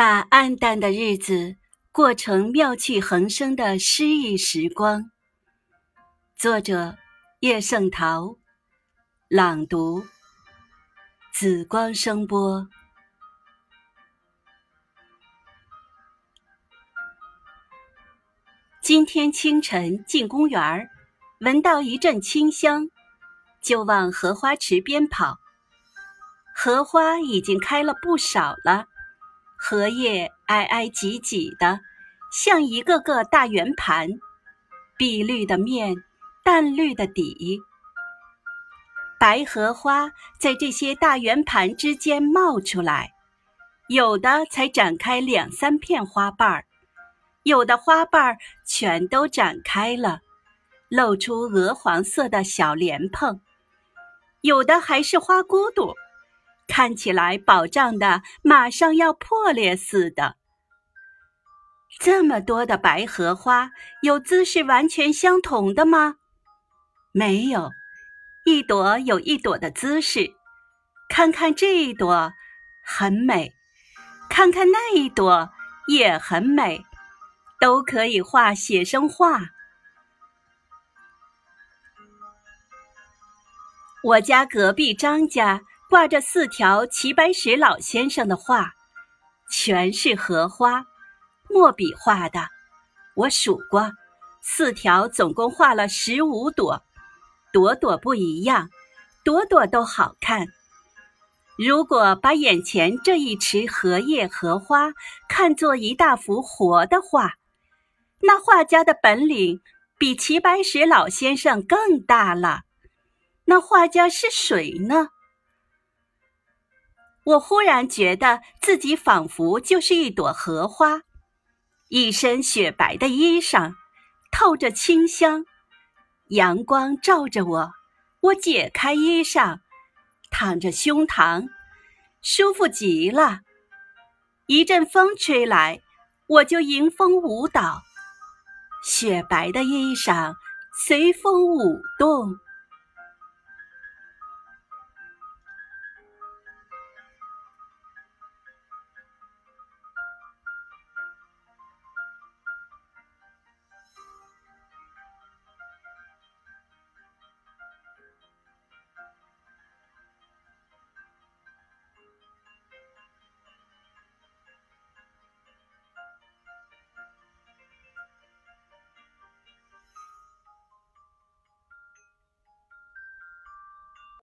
把暗淡的日子过成妙趣横生的诗意时光。作者：叶圣陶，朗读：紫光声波。今天清晨进公园儿，闻到一阵清香，就往荷花池边跑。荷花已经开了不少了。荷叶挨挨挤挤的，像一个个大圆盘，碧绿的面，淡绿的底。白荷花在这些大圆盘之间冒出来，有的才展开两三片花瓣儿，有的花瓣儿全都展开了，露出鹅黄色的小莲蓬，有的还是花骨朵。看起来饱胀的，马上要破裂似的。这么多的白荷花，有姿势完全相同的吗？没有，一朵有一朵的姿势。看看这一朵，很美；看看那一朵，也很美，都可以画写生画。我家隔壁张家。挂着四条齐白石老先生的画，全是荷花，墨笔画的。我数过，四条总共画了十五朵，朵朵不一样，朵朵都好看。如果把眼前这一池荷叶荷花看作一大幅活的画，那画家的本领比齐白石老先生更大了。那画家是谁呢？我忽然觉得自己仿佛就是一朵荷花，一身雪白的衣裳，透着清香，阳光照着我，我解开衣裳，躺着胸膛，舒服极了。一阵风吹来，我就迎风舞蹈，雪白的衣裳随风舞动。